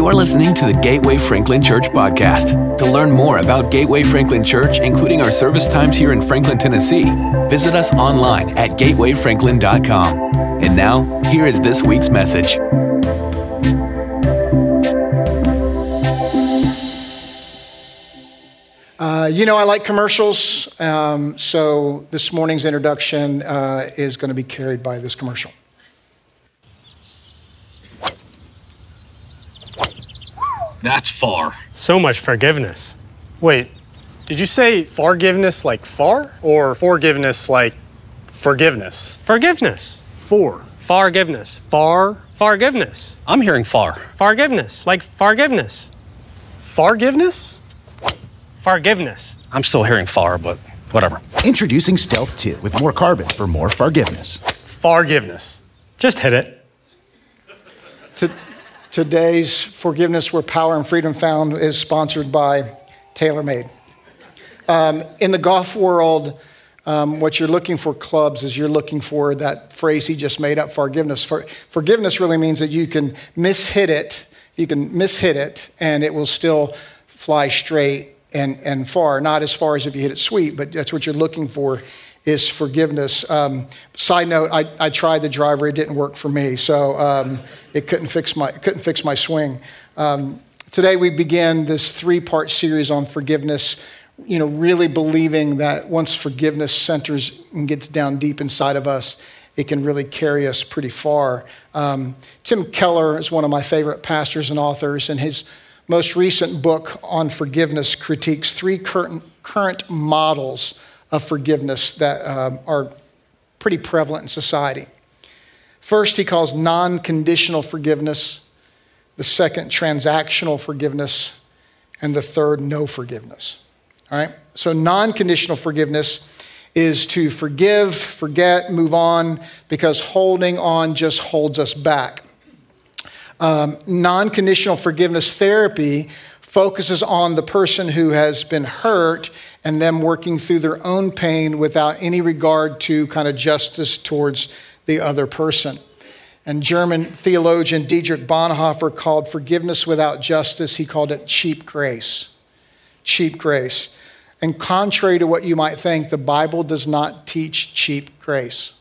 You're listening to the Gateway Franklin Church podcast. To learn more about Gateway Franklin Church, including our service times here in Franklin, Tennessee, visit us online at gatewayfranklin.com. And now, here is this week's message. Uh, you know, I like commercials, um, so this morning's introduction uh, is going to be carried by this commercial. That's far. So much forgiveness. Wait, did you say forgiveness like far or forgiveness like forgiveness? Forgiveness. For. Forgiveness. Far. Forgiveness. I'm hearing far. Forgiveness. Like forgiveness. Forgiveness? Forgiveness. I'm still hearing far, but whatever. Introducing Stealth 2 with more carbon for more forgiveness. Forgiveness. Just hit it. To, today's Forgiveness Where Power and Freedom Found is sponsored by TaylorMade. Um, in the golf world, um, what you're looking for clubs is you're looking for that phrase he just made up forgiveness. For, forgiveness really means that you can mishit it you can mishit it and it will still fly straight and, and far. Not as far as if you hit it sweet but that's what you're looking for is forgiveness um, side note I, I, tried the driver it didn't work for me so um, it couldn't fix my couldn't fix my swing um, today we begin this three part series on forgiveness you know, really believing that once forgiveness centers and gets down deep inside of us, it can really carry us pretty far. Um, Tim Keller is one of my favorite pastors and authors, and his most recent book on forgiveness critiques three current, current models of forgiveness that um, are pretty prevalent in society. First, he calls non conditional forgiveness, the second, transactional forgiveness, and the third, no forgiveness. All right? So, non conditional forgiveness is to forgive, forget, move on, because holding on just holds us back. Um, non conditional forgiveness therapy focuses on the person who has been hurt and them working through their own pain without any regard to kind of justice towards the other person. And German theologian Dietrich Bonhoeffer called forgiveness without justice, he called it cheap grace. Cheap grace. And contrary to what you might think, the Bible does not teach cheap grace.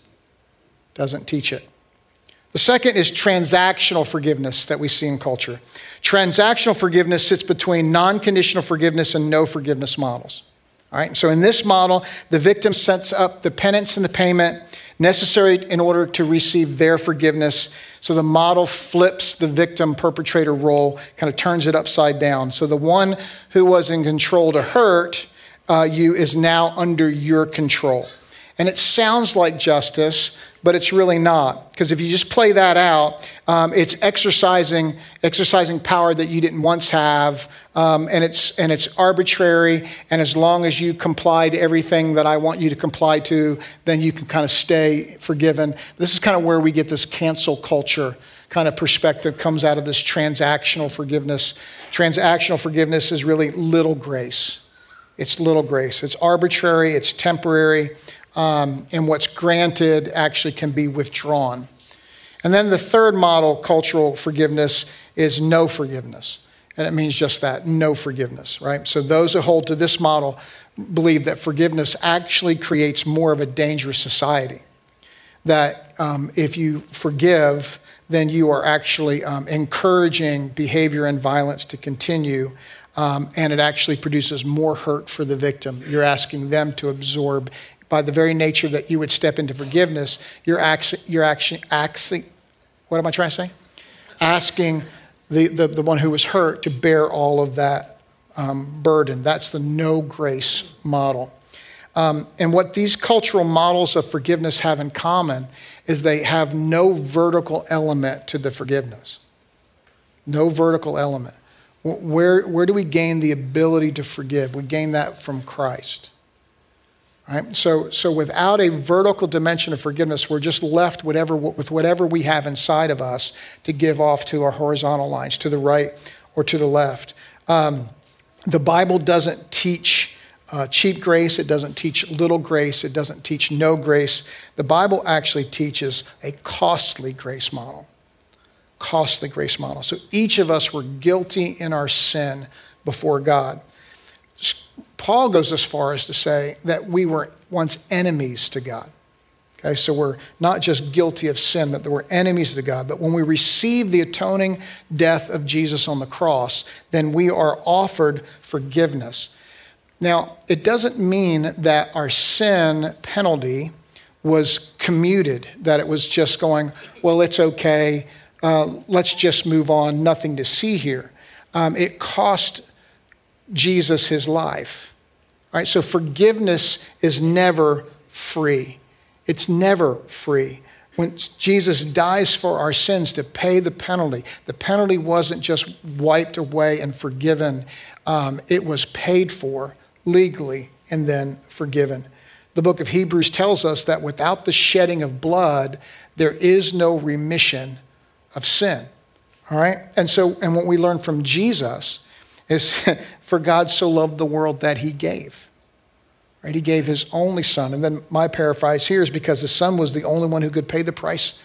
Doesn't teach it. The second is transactional forgiveness that we see in culture. Transactional forgiveness sits between non conditional forgiveness and no forgiveness models. All right, so in this model, the victim sets up the penance and the payment necessary in order to receive their forgiveness. So the model flips the victim perpetrator role, kind of turns it upside down. So the one who was in control to hurt uh, you is now under your control. And it sounds like justice, but it's really not. Because if you just play that out, um, it's exercising, exercising power that you didn't once have, um, and, it's, and it's arbitrary. And as long as you comply to everything that I want you to comply to, then you can kind of stay forgiven. This is kind of where we get this cancel culture kind of perspective comes out of this transactional forgiveness. Transactional forgiveness is really little grace. It's little grace. It's arbitrary, it's temporary, um, and what's granted actually can be withdrawn. And then the third model, cultural forgiveness, is no forgiveness. And it means just that no forgiveness, right? So those who hold to this model believe that forgiveness actually creates more of a dangerous society. That um, if you forgive, then you are actually um, encouraging behavior and violence to continue um, and it actually produces more hurt for the victim. You're asking them to absorb. By the very nature that you would step into forgiveness, you're actually, you're actually, actually what am I trying to say? Asking the, the, the one who was hurt to bear all of that um, burden. That's the no grace model. Um, and what these cultural models of forgiveness have in common is they have no vertical element to the forgiveness. No vertical element. Where, where do we gain the ability to forgive? We gain that from Christ. Right? So, so without a vertical dimension of forgiveness, we're just left whatever, with whatever we have inside of us to give off to our horizontal lines, to the right or to the left. Um, the Bible doesn't teach uh, cheap grace, it doesn't teach little grace, it doesn't teach no grace. The Bible actually teaches a costly grace model costly grace model. So each of us were guilty in our sin before God. Paul goes as far as to say that we were once enemies to God. Okay, so we're not just guilty of sin, but we're enemies to God. But when we receive the atoning death of Jesus on the cross, then we are offered forgiveness. Now, it doesn't mean that our sin penalty was commuted, that it was just going, well, it's okay, uh, let's just move on, nothing to see here. Um, it cost Jesus his life. Right? So forgiveness is never free. It's never free. When Jesus dies for our sins to pay the penalty, the penalty wasn't just wiped away and forgiven, um, it was paid for legally and then forgiven. The book of Hebrews tells us that without the shedding of blood, there is no remission of sin. All right? And so, and what we learn from Jesus is for God so loved the world that he gave. Right? He gave his only son. And then my paraphrase here is because the son was the only one who could pay the price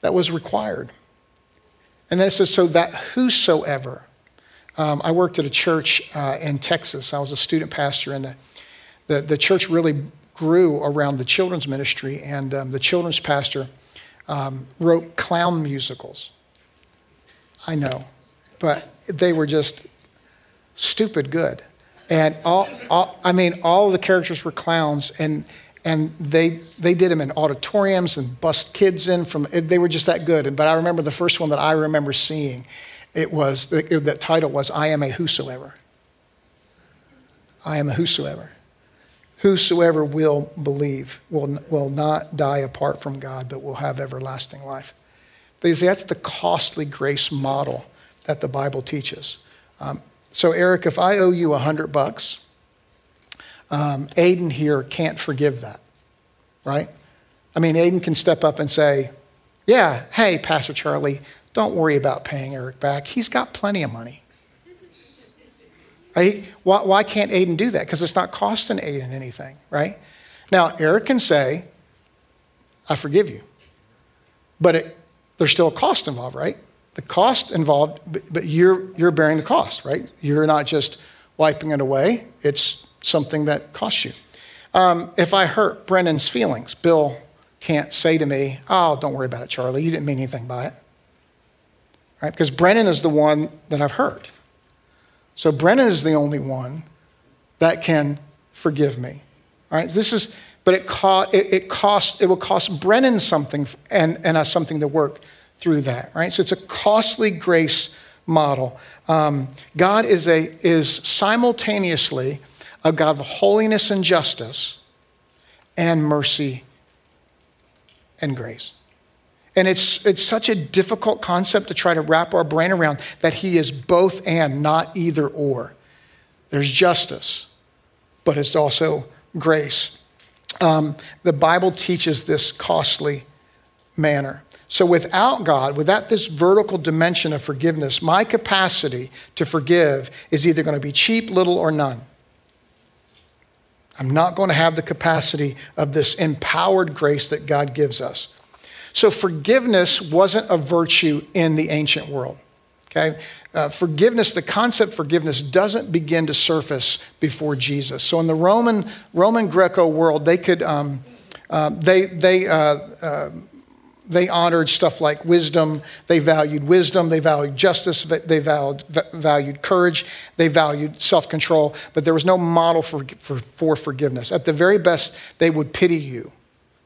that was required. And then it says, so that whosoever. Um, I worked at a church uh, in Texas. I was a student pastor, and the, the, the church really grew around the children's ministry. And um, the children's pastor um, wrote clown musicals. I know, but they were just stupid good. And all, all, I mean, all the characters were clowns, and and they they did them in auditoriums and bust kids in from. Eh, they were just that good. But I remember the first one that I remember seeing, it was the, title was "I am a whosoever." I am a whosoever. Whosoever will believe will, will not die apart from God, but will have everlasting life. That's the costly grace model that the Bible teaches. Um, so, Eric, if I owe you a hundred bucks, um, Aiden here can't forgive that, right? I mean, Aiden can step up and say, "Yeah, hey, Pastor Charlie, don't worry about paying Eric back. He's got plenty of money." Right? Why, why can't Aiden do that? Because it's not costing Aiden anything, right? Now, Eric can say, "I forgive you," but it, there's still a cost involved, right? The cost involved, but you're, you're bearing the cost, right? You're not just wiping it away, it's something that costs you. Um, if I hurt Brennan's feelings, Bill can't say to me, Oh, don't worry about it, Charlie. You didn't mean anything by it. Right? Because Brennan is the one that I've hurt. So Brennan is the only one that can forgive me. Right? This is, but it, co- it, it, cost, it will cost Brennan something and, and us something to work through that, right? So it's a costly grace model. Um, God is, a, is simultaneously a God of holiness and justice and mercy and grace. And it's, it's such a difficult concept to try to wrap our brain around that He is both and, not either or. There's justice, but it's also grace. Um, the Bible teaches this costly manner. So, without God, without this vertical dimension of forgiveness, my capacity to forgive is either going to be cheap, little, or none. I'm not going to have the capacity of this empowered grace that God gives us. So, forgiveness wasn't a virtue in the ancient world. Okay? Uh, forgiveness, the concept forgiveness doesn't begin to surface before Jesus. So, in the Roman, Roman Greco world, they could. Um, uh, they, they uh, uh they honored stuff like wisdom. They valued wisdom. They valued justice. They valued, valued courage. They valued self control. But there was no model for, for, for forgiveness. At the very best, they would pity you.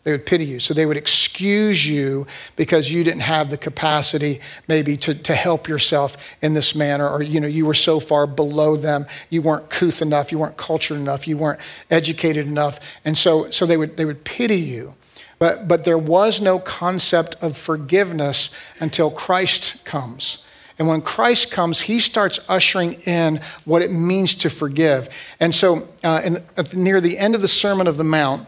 They would pity you. So they would excuse you because you didn't have the capacity maybe to, to help yourself in this manner, or you know, you were so far below them, you weren't couth enough, you weren't cultured enough, you weren't educated enough. And so, so they, would, they would pity you. But, but there was no concept of forgiveness until Christ comes. And when Christ comes, he starts ushering in what it means to forgive. And so, uh, in, near the end of the Sermon of the Mount,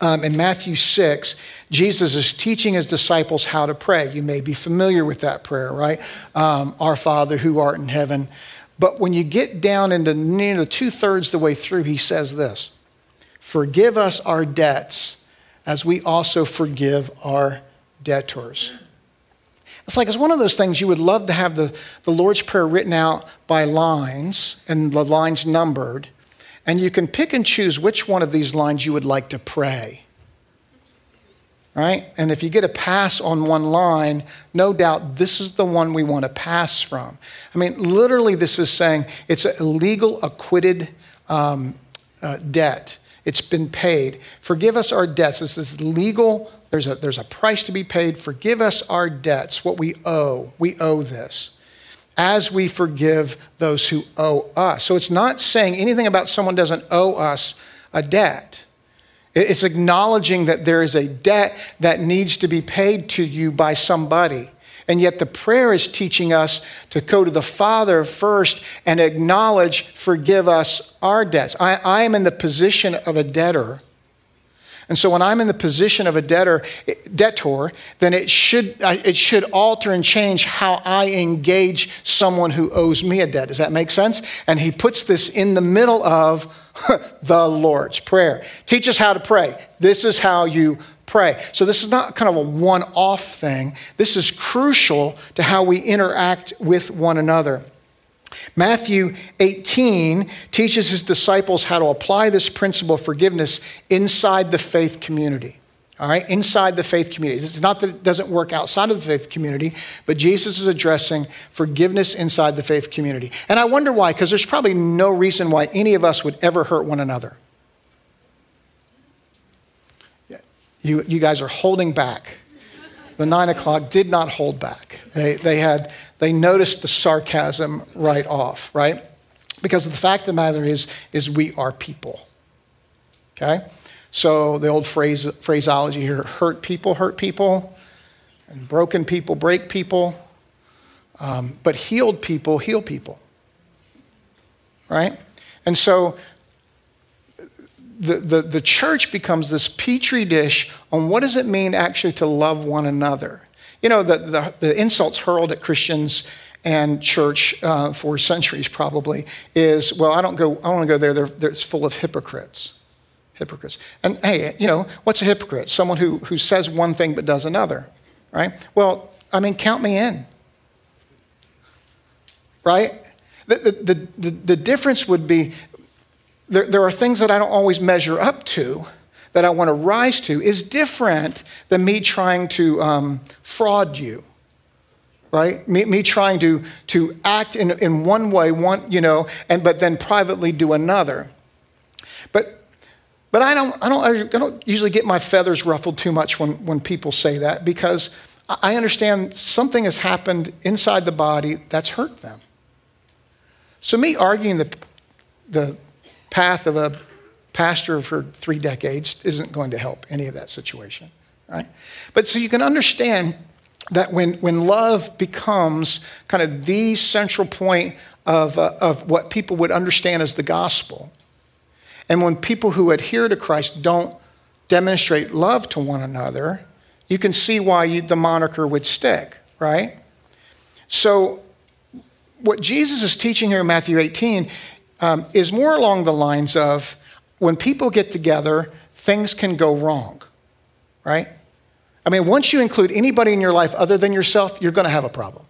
um, in Matthew 6, Jesus is teaching his disciples how to pray. You may be familiar with that prayer, right? Um, Our Father who art in heaven. But when you get down into near the two thirds the way through, he says this Forgive us our debts as we also forgive our debtors. It's like it's one of those things you would love to have the, the Lord's Prayer written out by lines and the lines numbered, and you can pick and choose which one of these lines you would like to pray. Right? And if you get a pass on one line, no doubt this is the one we want to pass from. I mean, literally, this is saying it's a legal acquitted um, uh, debt. It's been paid. Forgive us our debts. This is legal there's a, there's a price to be paid. Forgive us our debts, what we owe. We owe this. As we forgive those who owe us. So it's not saying anything about someone doesn't owe us a debt. It's acknowledging that there is a debt that needs to be paid to you by somebody. And yet the prayer is teaching us to go to the Father first and acknowledge, forgive us our debts. I, I am in the position of a debtor and so when I'm in the position of a debtor, debtor, then it should, it should alter and change how I engage someone who owes me a debt. Does that make sense? And he puts this in the middle of the Lord's Prayer. Teach us how to pray. This is how you pray. So this is not kind of a one off thing. This is crucial to how we interact with one another. Matthew 18 teaches his disciples how to apply this principle of forgiveness inside the faith community. All right, inside the faith community. It's not that it doesn't work outside of the faith community, but Jesus is addressing forgiveness inside the faith community. And I wonder why, because there's probably no reason why any of us would ever hurt one another. You, you guys are holding back. The nine o'clock did not hold back. They, they had they noticed the sarcasm right off, right? Because the fact of the matter is, is we are people. Okay? So the old phrase, phraseology here hurt people hurt people, and broken people break people, um, but healed people heal people. Right? And so the, the, the church becomes this petri dish on what does it mean actually to love one another. You know, the, the, the insults hurled at Christians and church uh, for centuries probably is, well, I don't go, I don't want to go there. They're, they're, it's full of hypocrites. Hypocrites. And hey, you know, what's a hypocrite? Someone who, who says one thing but does another, right? Well, I mean, count me in, right? The, the, the, the difference would be there, there are things that I don't always measure up to, that I want to rise to is different than me trying to um, fraud you. Right? Me, me trying to, to act in, in one way, one, you know, and, but then privately do another. But, but I, don't, I, don't, I don't usually get my feathers ruffled too much when, when people say that because I understand something has happened inside the body that's hurt them. So, me arguing the, the path of a pastor for three decades isn't going to help any of that situation, right? But so you can understand that when, when love becomes kind of the central point of, uh, of what people would understand as the gospel, and when people who adhere to Christ don't demonstrate love to one another, you can see why you, the moniker would stick, right? So, what Jesus is teaching here in Matthew 18 um, is more along the lines of when people get together, things can go wrong, right? I mean, once you include anybody in your life other than yourself, you're going to have a problem.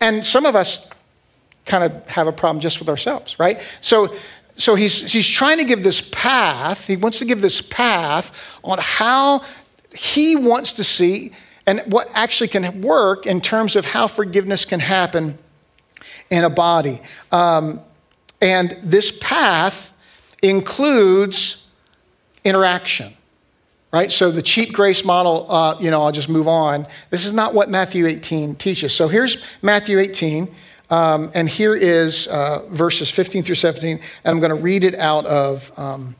And some of us kind of have a problem just with ourselves, right? So, so he's, he's trying to give this path, he wants to give this path on how he wants to see and what actually can work in terms of how forgiveness can happen in a body. Um, and this path includes interaction, right? So the cheap grace model, uh, you know, I'll just move on. This is not what Matthew 18 teaches. So here's Matthew 18. Um, and here is uh, verses 15 through 17, and I'm going to read it out of um,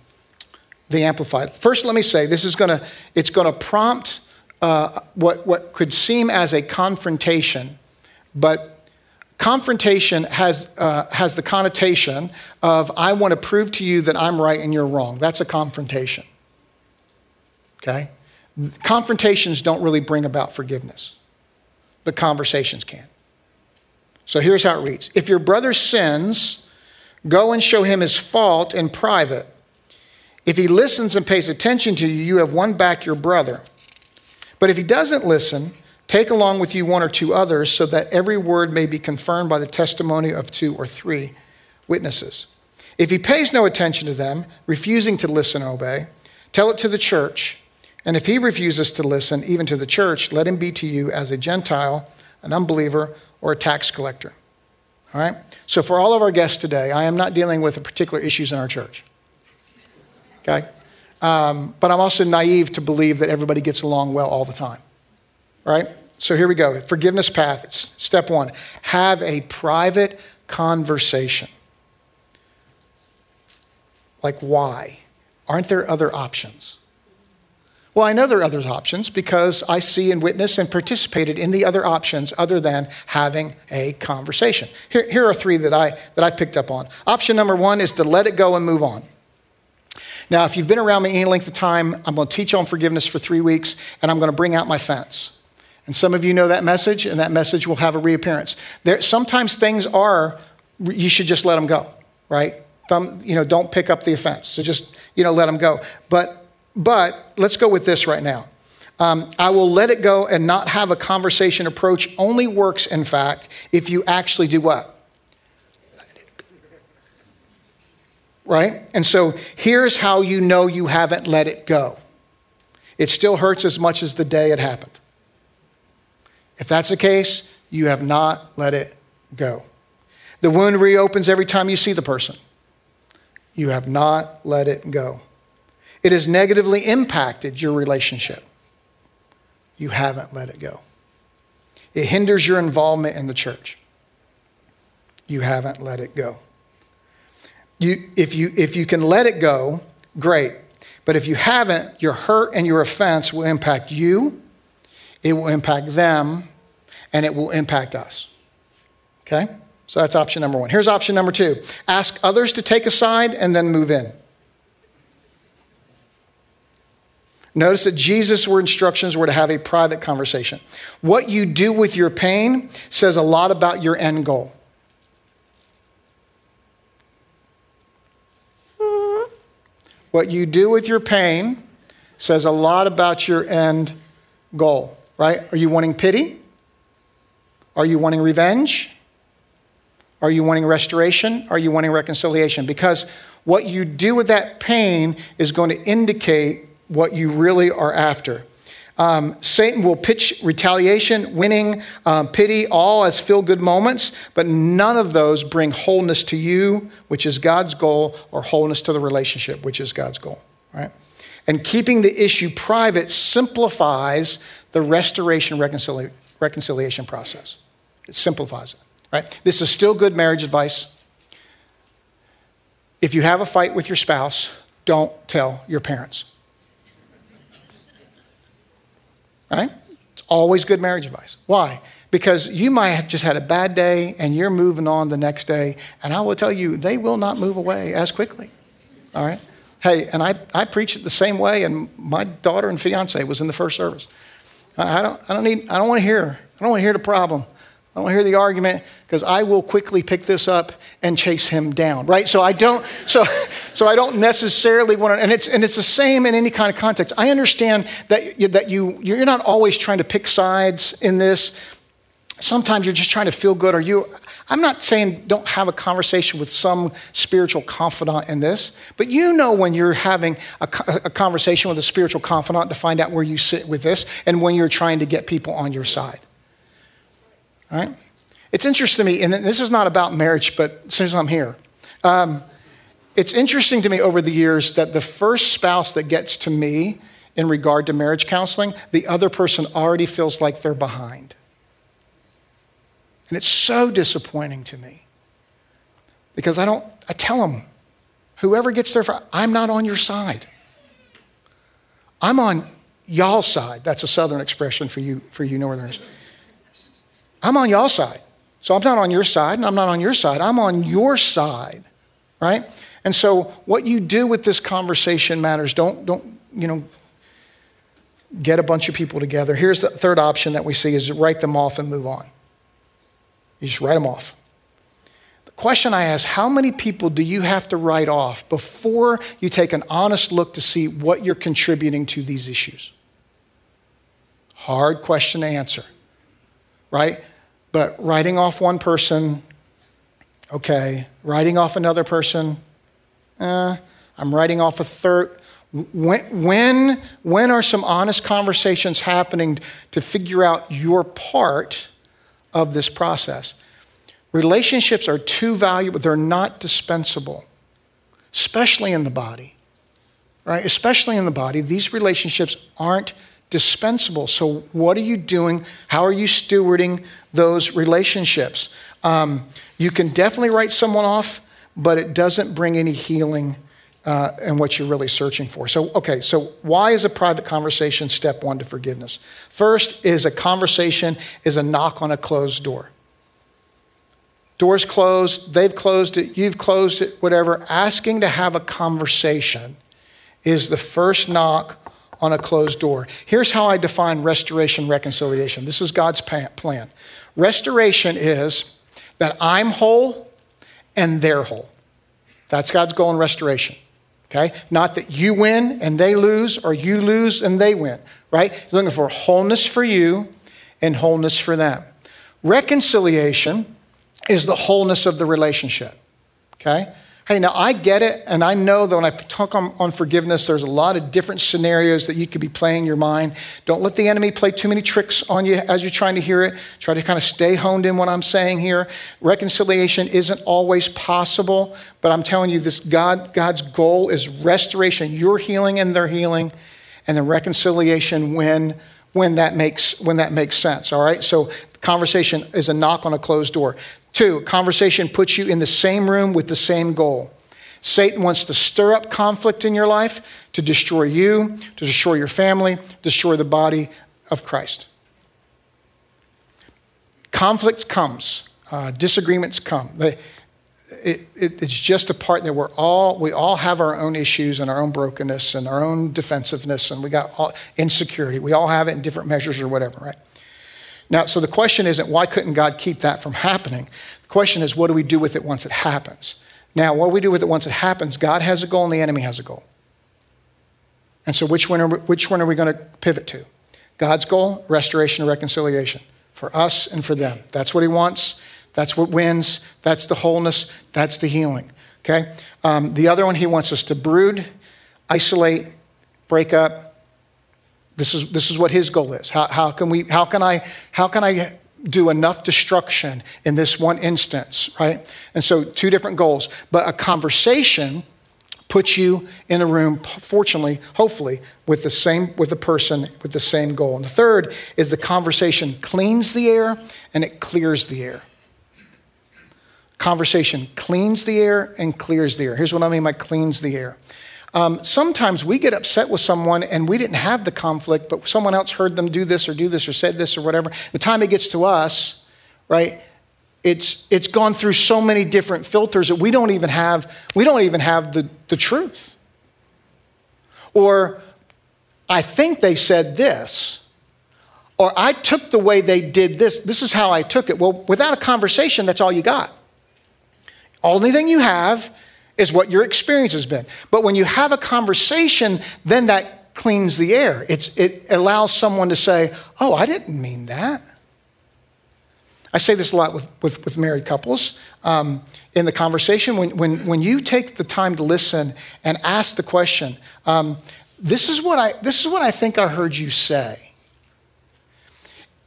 the Amplified. First, let me say this is going to it's going to prompt uh, what what could seem as a confrontation, but Confrontation has, uh, has the connotation of, I want to prove to you that I'm right and you're wrong. That's a confrontation. Okay? Confrontations don't really bring about forgiveness, but conversations can. So here's how it reads If your brother sins, go and show him his fault in private. If he listens and pays attention to you, you have won back your brother. But if he doesn't listen, Take along with you one or two others, so that every word may be confirmed by the testimony of two or three witnesses. If he pays no attention to them, refusing to listen and obey, tell it to the church. And if he refuses to listen, even to the church, let him be to you as a Gentile, an unbeliever, or a tax collector. All right? So, for all of our guests today, I am not dealing with the particular issues in our church. Okay? Um, but I'm also naive to believe that everybody gets along well all the time. All right? So, here we go. Forgiveness path. It's step one have a private conversation. Like, why? Aren't there other options? Well, I know there are other options because I see and witness and participated in the other options other than having a conversation. Here, here are three that, I, that I've picked up on. Option number one is to let it go and move on. Now, if you've been around me any length of time, I'm going to teach on forgiveness for three weeks and I'm going to bring out my fence. And some of you know that message, and that message will have a reappearance. There, sometimes things are, you should just let them go, right? Thumb, you know, don't pick up the offense. So just, you know, let them go. But but let's go with this right now. Um, I will let it go and not have a conversation approach only works, in fact, if you actually do what? Right? And so here's how you know you haven't let it go it still hurts as much as the day it happened. If that's the case, you have not let it go. The wound reopens every time you see the person. You have not let it go. It has negatively impacted your relationship. You haven't let it go. It hinders your involvement in the church. You haven't let it go. You, if, you, if you can let it go, great. But if you haven't, your hurt and your offense will impact you, it will impact them, and it will impact us. Okay? So that's option number one. Here's option number two ask others to take a side and then move in. Notice that Jesus' were instructions were to have a private conversation. What you do with your pain says a lot about your end goal. What you do with your pain says a lot about your end goal, right? Are you wanting pity? Are you wanting revenge? Are you wanting restoration? Are you wanting reconciliation? Because what you do with that pain is going to indicate what you really are after. Um, Satan will pitch retaliation, winning, um, pity, all as feel good moments, but none of those bring wholeness to you, which is God's goal, or wholeness to the relationship, which is God's goal. Right? And keeping the issue private simplifies the restoration reconcili- reconciliation process. It simplifies it. Right? This is still good marriage advice. If you have a fight with your spouse, don't tell your parents. Right? It's always good marriage advice. Why? Because you might have just had a bad day and you're moving on the next day, and I will tell you, they will not move away as quickly. All right? Hey, and I, I preach it the same way, and my daughter and fiance was in the first service. I, I don't, I don't need, I don't want to hear, I don't want to hear the problem. I don't want to hear the argument because I will quickly pick this up and chase him down, right? So I don't, so, so I don't necessarily want to, and it's, and it's the same in any kind of context. I understand that, that you, you're not always trying to pick sides in this. Sometimes you're just trying to feel good or you, I'm not saying don't have a conversation with some spiritual confidant in this, but you know when you're having a, a conversation with a spiritual confidant to find out where you sit with this and when you're trying to get people on your side. Right? It's interesting to me, and this is not about marriage, but since I'm here, um, it's interesting to me over the years that the first spouse that gets to me in regard to marriage counseling, the other person already feels like they're behind. And it's so disappointing to me because I don't, I tell them, whoever gets there, for, I'm not on your side. I'm on y'all's side. That's a southern expression for you, for you northerners. I'm on y'all side. So I'm not on your side, and I'm not on your side. I'm on your side, right? And so what you do with this conversation matters. Don't, don't, you know, get a bunch of people together. Here's the third option that we see is write them off and move on. You just write them off. The question I ask, how many people do you have to write off before you take an honest look to see what you're contributing to these issues? Hard question to answer. right? But writing off one person, okay. Writing off another person, uh, I'm writing off a third. When, when, when are some honest conversations happening to figure out your part of this process? Relationships are too valuable, they're not dispensable, especially in the body. Right? Especially in the body, these relationships aren't dispensable. So, what are you doing? How are you stewarding those relationships? Um, you can definitely write someone off, but it doesn't bring any healing uh, and what you're really searching for. So, okay, so why is a private conversation step one to forgiveness? First is a conversation is a knock on a closed door. Doors closed, they've closed it, you've closed it, whatever. Asking to have a conversation is the first knock on a closed door. Here's how I define restoration reconciliation. This is God's plan. Restoration is that I'm whole and they're whole. That's God's goal in restoration. Okay? Not that you win and they lose, or you lose and they win, right? He's looking for wholeness for you and wholeness for them. Reconciliation is the wholeness of the relationship. Okay? Hey, now I get it, and I know that when I talk on, on, forgiveness, there's a lot of different scenarios that you could be playing in your mind. Don't let the enemy play too many tricks on you as you're trying to hear it. Try to kind of stay honed in what I'm saying here. Reconciliation isn't always possible, but I'm telling you, this God, God's goal is restoration. Your healing and their healing, and then reconciliation when when that makes when that makes sense all right so conversation is a knock on a closed door Two, conversation puts you in the same room with the same goal. Satan wants to stir up conflict in your life to destroy you, to destroy your family, destroy the body of Christ. Conflict comes, uh, disagreements come. It, it, it's just a part that we're all we all have our own issues and our own brokenness and our own defensiveness and we got all, insecurity. We all have it in different measures or whatever, right? Now, so the question isn't why couldn't God keep that from happening? The question is what do we do with it once it happens? Now, what do we do with it once it happens? God has a goal and the enemy has a goal. And so, which one are we, which one are we going to pivot to? God's goal, restoration and reconciliation for us and for them. That's what He wants. That's what wins. That's the wholeness. That's the healing. Okay? Um, the other one, He wants us to brood, isolate, break up, this is, this is what his goal is. How, how, can we, how, can I, how can I do enough destruction in this one instance, right? And so, two different goals. But a conversation puts you in a room, fortunately, hopefully, with the same, with a person with the same goal. And the third is the conversation cleans the air and it clears the air. Conversation cleans the air and clears the air. Here's what I mean by cleans the air. Um, sometimes we get upset with someone and we didn't have the conflict, but someone else heard them do this or do this or said this or whatever. The time it gets to us, right? It's, it's gone through so many different filters that we don't even have, we don't even have the, the truth. Or I think they said this, or I took the way they did this. This is how I took it. Well, without a conversation, that's all you got. Only thing you have is what your experience has been. But when you have a conversation, then that cleans the air. It's, it allows someone to say, Oh, I didn't mean that. I say this a lot with, with, with married couples um, in the conversation. When, when, when you take the time to listen and ask the question, um, this, is what I, this is what I think I heard you say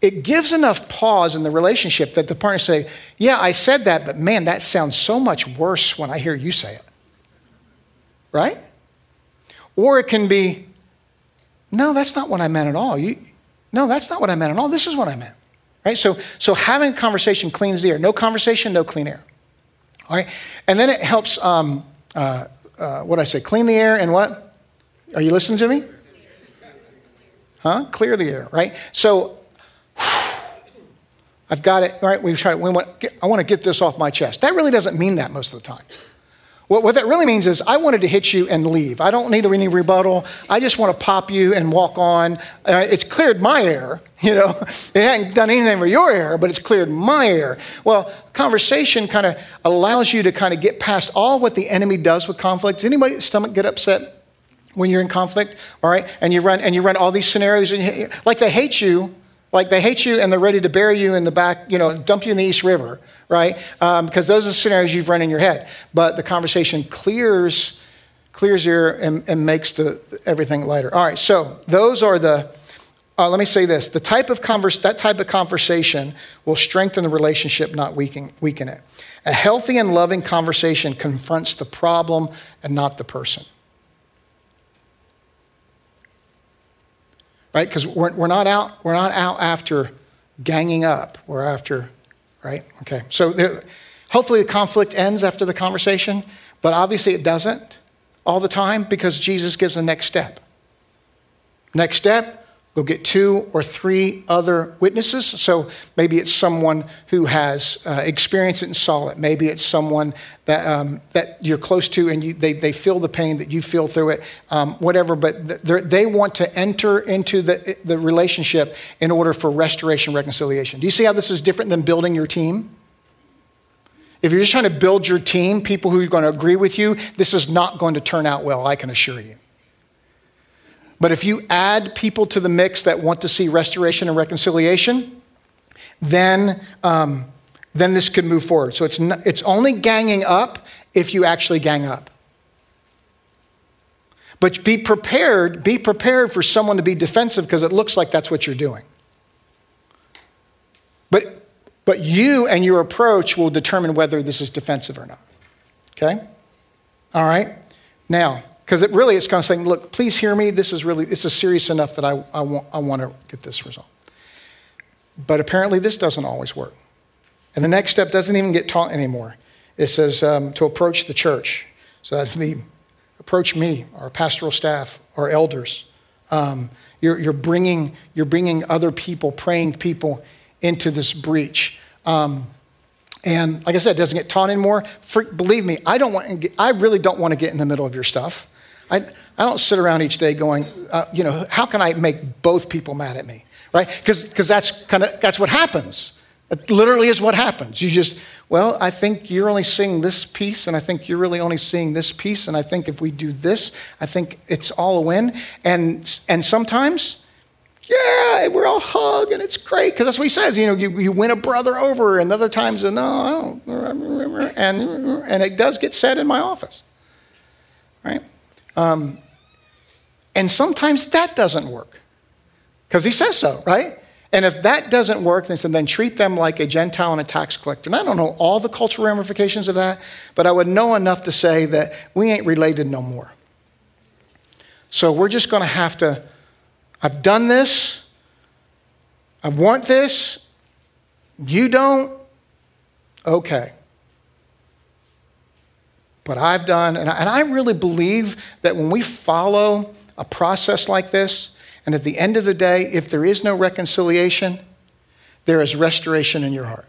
it gives enough pause in the relationship that the partner say, Yeah, I said that, but man, that sounds so much worse when I hear you say it. Right? Or it can be, No, that's not what I meant at all. You, no, that's not what I meant at all. This is what I meant. Right? So, so having a conversation cleans the air. No conversation, no clean air. All right? And then it helps, um, uh, uh, what I say, clean the air and what? Are you listening to me? Huh? Clear the air, right? So I've got it, right? We've tried, we want, I want to get this off my chest. That really doesn't mean that most of the time. What, what that really means is I wanted to hit you and leave. I don't need any rebuttal. I just want to pop you and walk on. Uh, it's cleared my air, you know. It hadn't done anything for your air, but it's cleared my air. Well, conversation kind of allows you to kind of get past all what the enemy does with conflict. Does anybody stomach get upset when you're in conflict? All right, and you run and you run all these scenarios, and you, like they hate you Like they hate you and they're ready to bury you in the back, you know, dump you in the East River, right? Um, because those are the scenarios you've run in your head. But the conversation clears, clears here and, and makes the, everything lighter. All right, so those are the, uh, let me say this: the type of converse, that type of conversation will strengthen the relationship, not weaken, weaken it. A healthy and loving conversation confronts the problem and not the person. Right? Because we're, we're, not out, we're not out after ganging up. We're after, right? Okay. So there, hopefully the conflict ends after the conversation, but obviously it doesn't all the time because Jesus gives the next step. Next step, Go get two or three other witnesses. So maybe it's someone who has uh, experienced it and saw it. Maybe it's someone that, um, that you're close to and you, they, they feel the pain that you feel through it, um, whatever. But they want to enter into the, the relationship in order for restoration, reconciliation. Do you see how this is different than building your team? If you're just trying to build your team, people who are going to agree with you, this is not going to turn out well, I can assure you. But if you add people to the mix that want to see restoration and reconciliation, then, um, then this could move forward. So it's, it's only ganging up if you actually gang up. But be prepared, be prepared for someone to be defensive because it looks like that's what you're doing. But, but you and your approach will determine whether this is defensive or not. Okay? All right? Now, because it really it's kind of saying, look, please hear me. This is really, this is serious enough that I, I, want, I want to get this result. But apparently this doesn't always work. And the next step doesn't even get taught anymore. It says um, to approach the church. So that's me, approach me, our pastoral staff, our elders. Um, you're, you're, bringing, you're bringing other people, praying people into this breach. Um, and like I said, it doesn't get taught anymore. For, believe me, I, don't want, I really don't want to get in the middle of your stuff. I, I don't sit around each day going, uh, you know, how can I make both people mad at me, right? Because that's kind of that's what happens. It literally is what happens. You just, well, I think you're only seeing this piece, and I think you're really only seeing this piece, and I think if we do this, I think it's all a win. And and sometimes, yeah, we're all hug and it's great because that's what he says. You know, you, you win a brother over, and other times, no, I don't, and and it does get said in my office, right? Um, and sometimes that doesn't work because he says so, right? And if that doesn't work, then, then treat them like a Gentile and a tax collector. And I don't know all the cultural ramifications of that, but I would know enough to say that we ain't related no more. So we're just going to have to, I've done this, I want this, you don't, okay what I've done. And I, really believe that when we follow a process like this, and at the end of the day, if there is no reconciliation, there is restoration in your heart.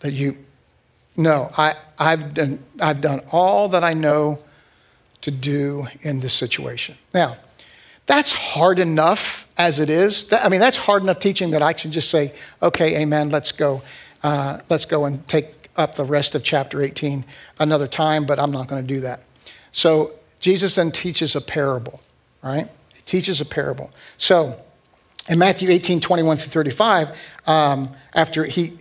That you, no, I, I've, done, I've done all that I know to do in this situation. Now, that's hard enough as it is. I mean, that's hard enough teaching that I can just say, okay, amen, let's go. Uh, let's go and take up the rest of chapter 18 another time, but I'm not going to do that. So Jesus then teaches a parable, right? He teaches a parable. So in Matthew 18, 21 through 35, um, after he,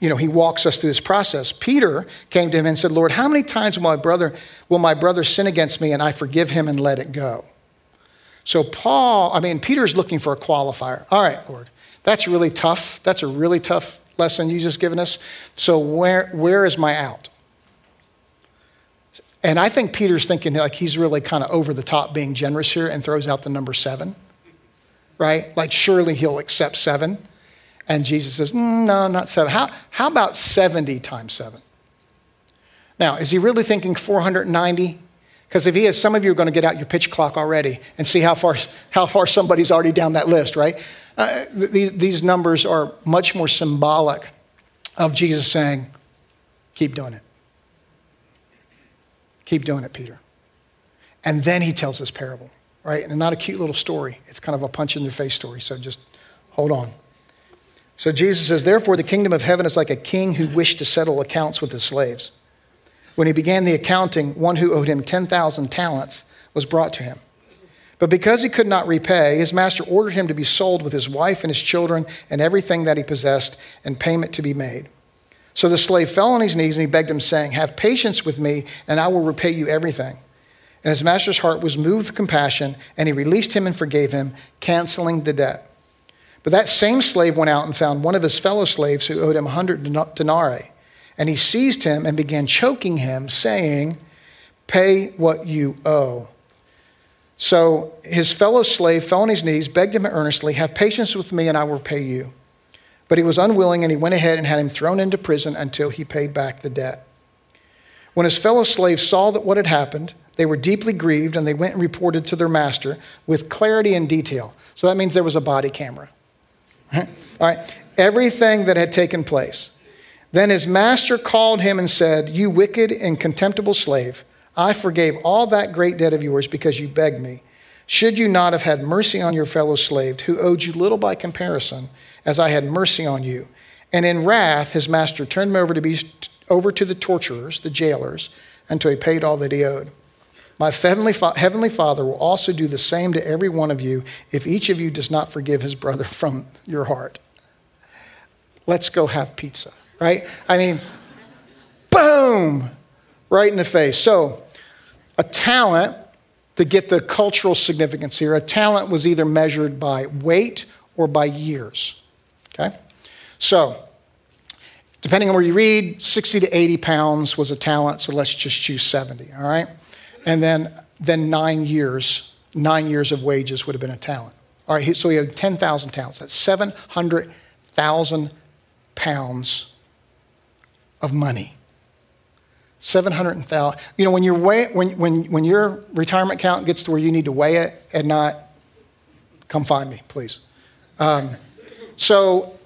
you know, he walks us through this process, Peter came to him and said, Lord, how many times will my brother, will my brother sin against me and I forgive him and let it go? So Paul, I mean, Peter's looking for a qualifier. All right, Lord, that's really tough. That's a really tough lesson you just given us. So where, where is my out? And I think Peter's thinking like he's really kind of over the top being generous here and throws out the number seven, right? Like surely he'll accept seven. And Jesus says, mm, no, not seven. How, how about 70 times seven? Now, is he really thinking 490? Because if he is, some of you are going to get out your pitch clock already and see how far, how far somebody's already down that list, right? Uh, these, these numbers are much more symbolic of Jesus saying, Keep doing it. Keep doing it, Peter. And then he tells this parable, right? And not a cute little story, it's kind of a punch in the face story. So just hold on. So Jesus says, Therefore, the kingdom of heaven is like a king who wished to settle accounts with his slaves. When he began the accounting, one who owed him 10,000 talents was brought to him. But because he could not repay, his master ordered him to be sold with his wife and his children and everything that he possessed, and payment to be made. So the slave fell on his knees and he begged him, saying, Have patience with me, and I will repay you everything. And his master's heart was moved with compassion, and he released him and forgave him, canceling the debt. But that same slave went out and found one of his fellow slaves who owed him a hundred denarii. And he seized him and began choking him, saying, Pay what you owe. So his fellow slave fell on his knees, begged him earnestly, Have patience with me, and I will pay you. But he was unwilling, and he went ahead and had him thrown into prison until he paid back the debt. When his fellow slaves saw that what had happened, they were deeply grieved, and they went and reported to their master with clarity and detail. So that means there was a body camera. All right, everything that had taken place. Then his master called him and said, You wicked and contemptible slave, I forgave all that great debt of yours because you begged me. Should you not have had mercy on your fellow slave, who owed you little by comparison, as I had mercy on you? And in wrath, his master turned him over to be over to the torturers, the jailers, until he paid all that he owed. My heavenly, heavenly Father will also do the same to every one of you if each of you does not forgive his brother from your heart. Let's go have pizza, right? I mean, boom, right in the face. So, a talent, to get the cultural significance here, a talent was either measured by weight or by years, okay? So, depending on where you read, 60 to 80 pounds was a talent, so let's just choose 70, all right? and then, then nine years, nine years of wages would have been a talent. All right, so he had 10,000 talents. That's 700,000 pounds of money. 700,000. You know, when, you weigh, when, when, when your retirement account gets to where you need to weigh it and not, come find me, please. Um, so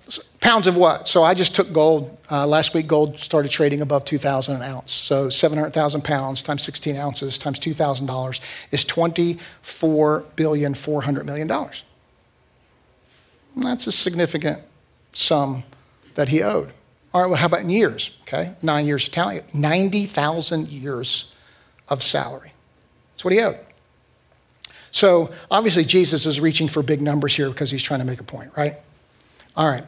Pounds of what? So I just took gold. Uh, last week, gold started trading above 2,000 an ounce. So 700,000 pounds times 16 ounces times $2,000 is $24 billion, $400 million. That's a significant sum that he owed. All right, well, how about in years? Okay, nine years of talent, 90,000 years of salary. That's what he owed. So obviously, Jesus is reaching for big numbers here because he's trying to make a point, right? All right.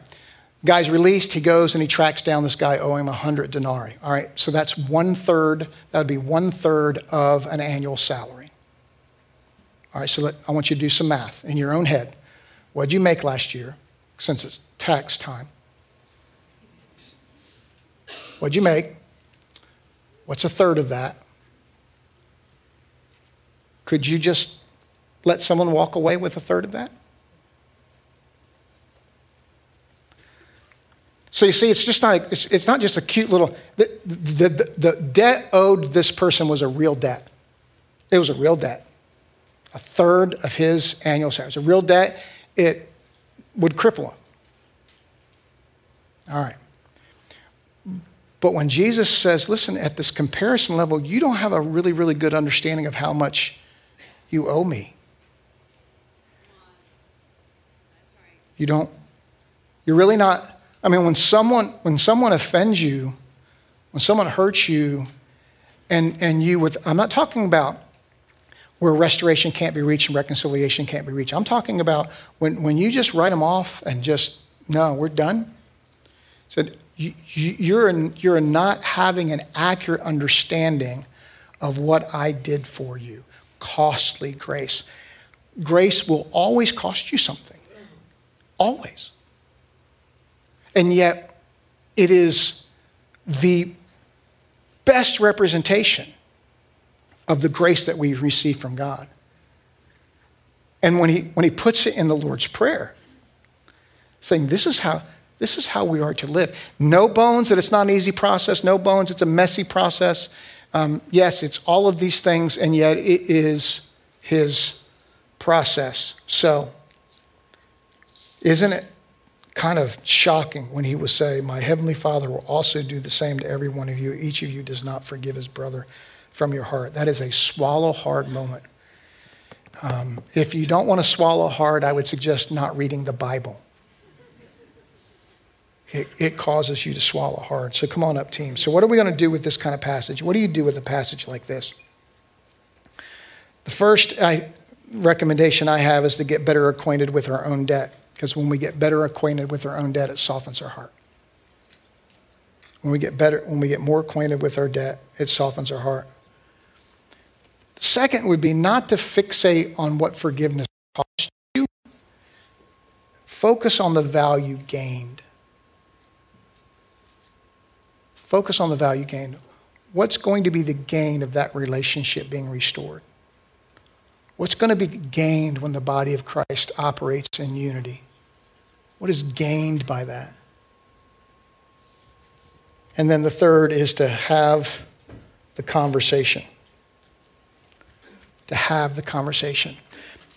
Guy's released, he goes and he tracks down this guy owing him 100 denarii. All right, so that's one third, that would be one third of an annual salary. All right, so let, I want you to do some math in your own head. What'd you make last year, since it's tax time? What'd you make? What's a third of that? Could you just let someone walk away with a third of that? So you see, it's just not, it's, it's not just a cute little, the, the, the, the debt owed this person was a real debt. It was a real debt. A third of his annual salary. It's a real debt. It would cripple him. All right. But when Jesus says, listen, at this comparison level, you don't have a really, really good understanding of how much you owe me. You don't, you're really not I mean, when someone, when someone offends you, when someone hurts you, and, and you with, I'm not talking about where restoration can't be reached and reconciliation can't be reached. I'm talking about when, when you just write them off and just, no, we're done. Said, you, you're, you're not having an accurate understanding of what I did for you. Costly grace. Grace will always cost you something. Always. And yet, it is the best representation of the grace that we receive from God. And when he, when he puts it in the Lord's Prayer, saying, This is how. This is how we are to live. No bones that it's not an easy process. No bones, it's a messy process. Um, yes, it's all of these things, and yet it is his process. So, isn't it kind of shocking when he would say, My heavenly Father will also do the same to every one of you. Each of you does not forgive his brother from your heart. That is a swallow hard moment. Um, if you don't want to swallow hard, I would suggest not reading the Bible. It, it causes you to swallow hard. So come on up, team. So, what are we going to do with this kind of passage? What do you do with a passage like this? The first, I, recommendation I have is to get better acquainted with our own debt. Because when we get better acquainted with our own debt, it softens our heart. When we get better, when we get more acquainted with our debt, it softens our heart. The second would be not to fixate on what forgiveness cost you. Focus on the value gained. Focus on the value gain. What's going to be the gain of that relationship being restored? What's going to be gained when the body of Christ operates in unity? What is gained by that? And then the third is to have the conversation. To have the conversation.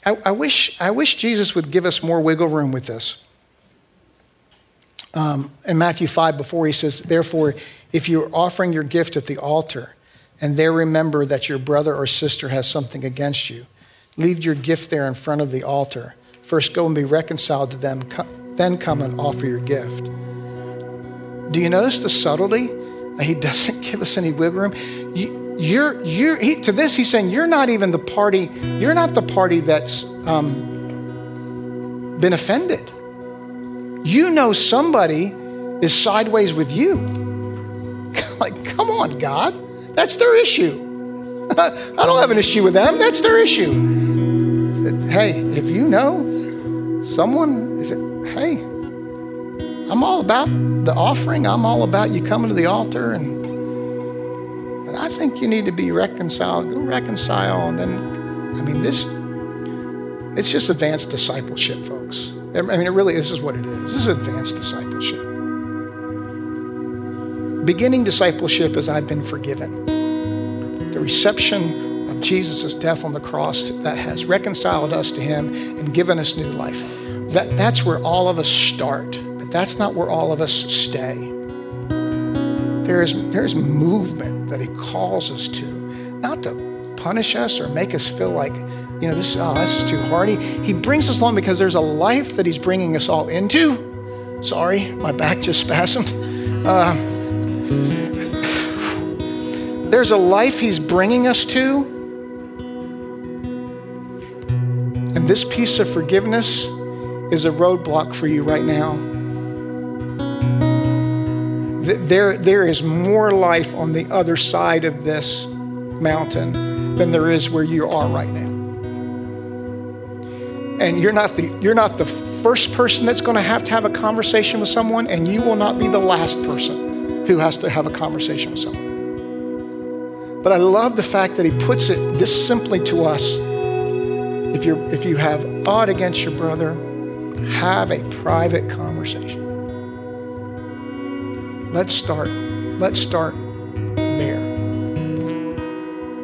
I, I wish, I wish Jesus would give us more wiggle room with this. Um, in Matthew 5, before he says, Therefore, if you're offering your gift at the altar and there remember that your brother or sister has something against you, leave your gift there in front of the altar. First, go and be reconciled to them, then come and offer your gift. Do you notice the subtlety? He doesn't give us any wiggle room. You, you're, you're, he, to this, he's saying, You're not even the party, you're not the party that's um, been offended. You know somebody is sideways with you. like, come on, God. That's their issue. I don't have an issue with them. That's their issue. Said, Hey, if you know someone, said, hey, I'm all about the offering. I'm all about you coming to the altar and but I think you need to be reconciled. Go reconcile and then I mean this it's just advanced discipleship, folks. I mean it really this is what it is. This is advanced discipleship. Beginning discipleship is I've been forgiven. The reception of Jesus' death on the cross that has reconciled us to him and given us new life. That, that's where all of us start. But that's not where all of us stay. There's, there's movement that He calls us to, not to punish us or make us feel like, you know, this, oh, this is too hard. He, he brings us along because there's a life that He's bringing us all into. Sorry, my back just spasmed. Uh, there's a life He's bringing us to. And this piece of forgiveness is a roadblock for you right now there, there is more life on the other side of this mountain than there is where you are right now. And you're not the, you're not the first person that's going to have to have a conversation with someone, and you will not be the last person who has to have a conversation with someone. But I love the fact that he puts it this simply to us. If, you're, if you have aught against your brother, have a private conversation. Let's start. Let's start there.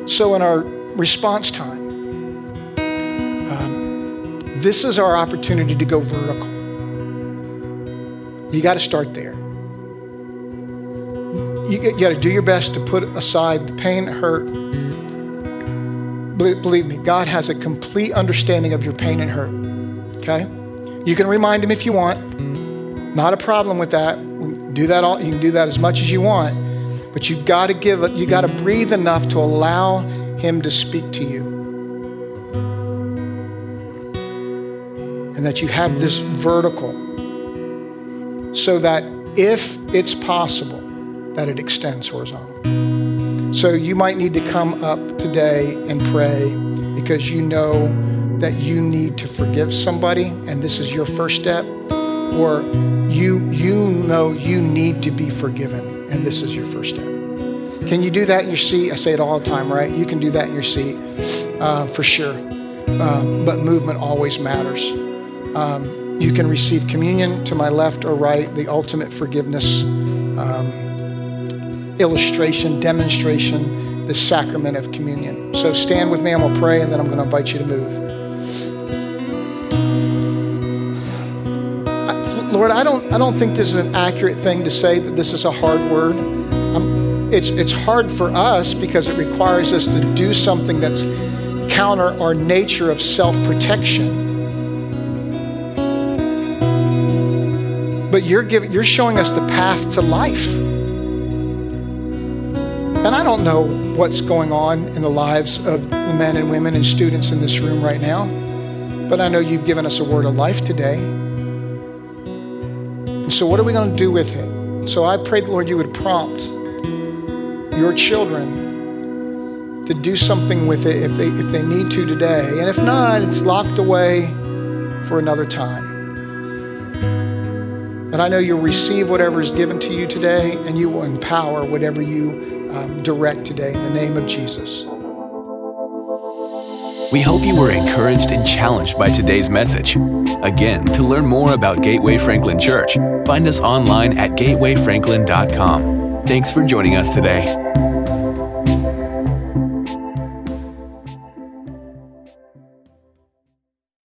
So, in our response time, this is our opportunity to go vertical. You got to start there. You got to do your best to put aside the pain, hurt. Believe me, God has a complete understanding of your pain and hurt. Okay? You can remind Him if you want. Not a problem with that do that all, you can do that as much as you want, but you got to give you got to breathe enough to allow him to speak to you. That you have this vertical so that if it's possible, that it extends horizontal. So you might need to come up today and pray because you know that you need to forgive somebody and this is your first step or you, you know you need to be forgiven, and this is your first step. Can you do that in your seat? I say it all the time, right? You can do that in your seat uh, for sure. Um, but movement always matters. Um, you can receive communion to my left or right, the ultimate forgiveness um, illustration, demonstration, the sacrament of communion. So stand with me, I'm gonna pray, and then I'm gonna invite you to move. Lord, I don't, I don't think this is an accurate thing to say that this is a hard word. Um, it's, it's hard for us because it requires us to do something that's counter our nature of self protection. But you're, giving, you're showing us the path to life. And I don't know what's going on in the lives of the men and women and students in this room right now, but I know you've given us a word of life today. And so, what are we going to do with it? So, I pray, Lord, you would prompt your children to do something with it if they, if they need to today. And if not, it's locked away for another time. But I know you'll receive whatever is given to you today and you will empower whatever you um, direct today in the name of Jesus. We hope you were encouraged and challenged by today's message. Again, to learn more about Gateway Franklin Church, find us online at gatewayfranklin.com. Thanks for joining us today.